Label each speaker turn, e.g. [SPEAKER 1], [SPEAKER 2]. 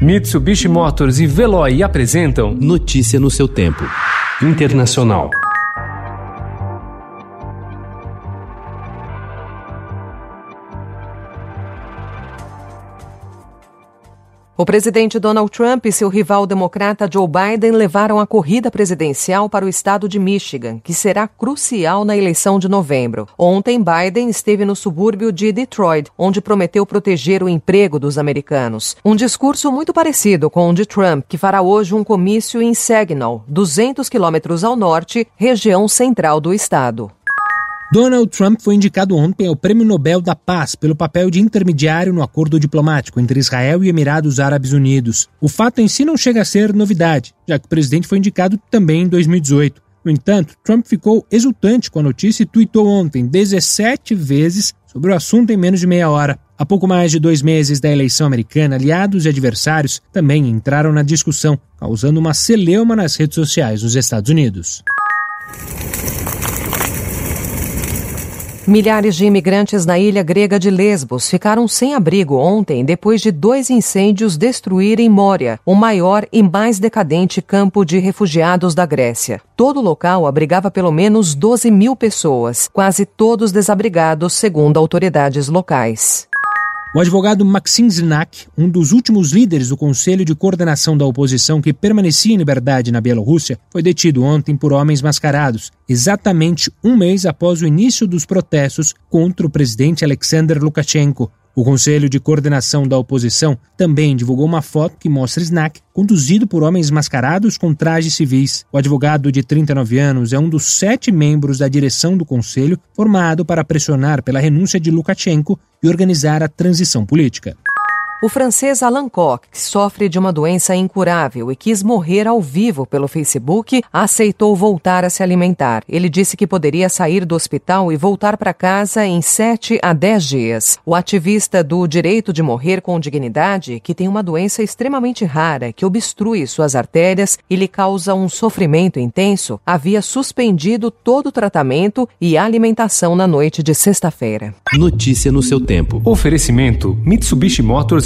[SPEAKER 1] Mitsubishi Motors e Veloy apresentam
[SPEAKER 2] Notícia no seu tempo. Internacional.
[SPEAKER 3] O presidente Donald Trump e seu rival democrata Joe Biden levaram a corrida presidencial para o estado de Michigan, que será crucial na eleição de novembro. Ontem, Biden esteve no subúrbio de Detroit, onde prometeu proteger o emprego dos americanos. Um discurso muito parecido com o de Trump, que fará hoje um comício em Saginaw, 200 quilômetros ao norte, região central do estado.
[SPEAKER 4] Donald Trump foi indicado ontem ao Prêmio Nobel da Paz pelo papel de intermediário no acordo diplomático entre Israel e Emirados Árabes Unidos. O fato em si não chega a ser novidade, já que o presidente foi indicado também em 2018. No entanto, Trump ficou exultante com a notícia e tweetou ontem 17 vezes sobre o assunto em menos de meia hora. Há pouco mais de dois meses da eleição americana, aliados e adversários também entraram na discussão, causando uma celeuma nas redes sociais nos Estados Unidos.
[SPEAKER 3] Milhares de imigrantes na ilha grega de Lesbos ficaram sem abrigo ontem depois de dois incêndios destruírem Moria, o maior e mais decadente campo de refugiados da Grécia. Todo o local abrigava pelo menos 12 mil pessoas, quase todos desabrigados, segundo autoridades locais.
[SPEAKER 4] O advogado Maxim Znak, um dos últimos líderes do Conselho de Coordenação da Oposição que permanecia em liberdade na Bielorrússia, foi detido ontem por homens mascarados, exatamente um mês após o início dos protestos contra o presidente Alexander Lukashenko. O Conselho de Coordenação da Oposição também divulgou uma foto que mostra Snack conduzido por homens mascarados com trajes civis. O advogado de 39 anos é um dos sete membros da direção do Conselho formado para pressionar pela renúncia de Lukashenko e organizar a transição política.
[SPEAKER 3] O francês Alan Koch, que sofre de uma doença incurável e quis morrer ao vivo pelo Facebook, aceitou voltar a se alimentar. Ele disse que poderia sair do hospital e voltar para casa em 7 a 10 dias. O ativista do direito de morrer com dignidade, que tem uma doença extremamente rara que obstrui suas artérias e lhe causa um sofrimento intenso, havia suspendido todo o tratamento e alimentação na noite de sexta-feira.
[SPEAKER 2] Notícia no seu tempo.
[SPEAKER 1] Oferecimento: Mitsubishi Motors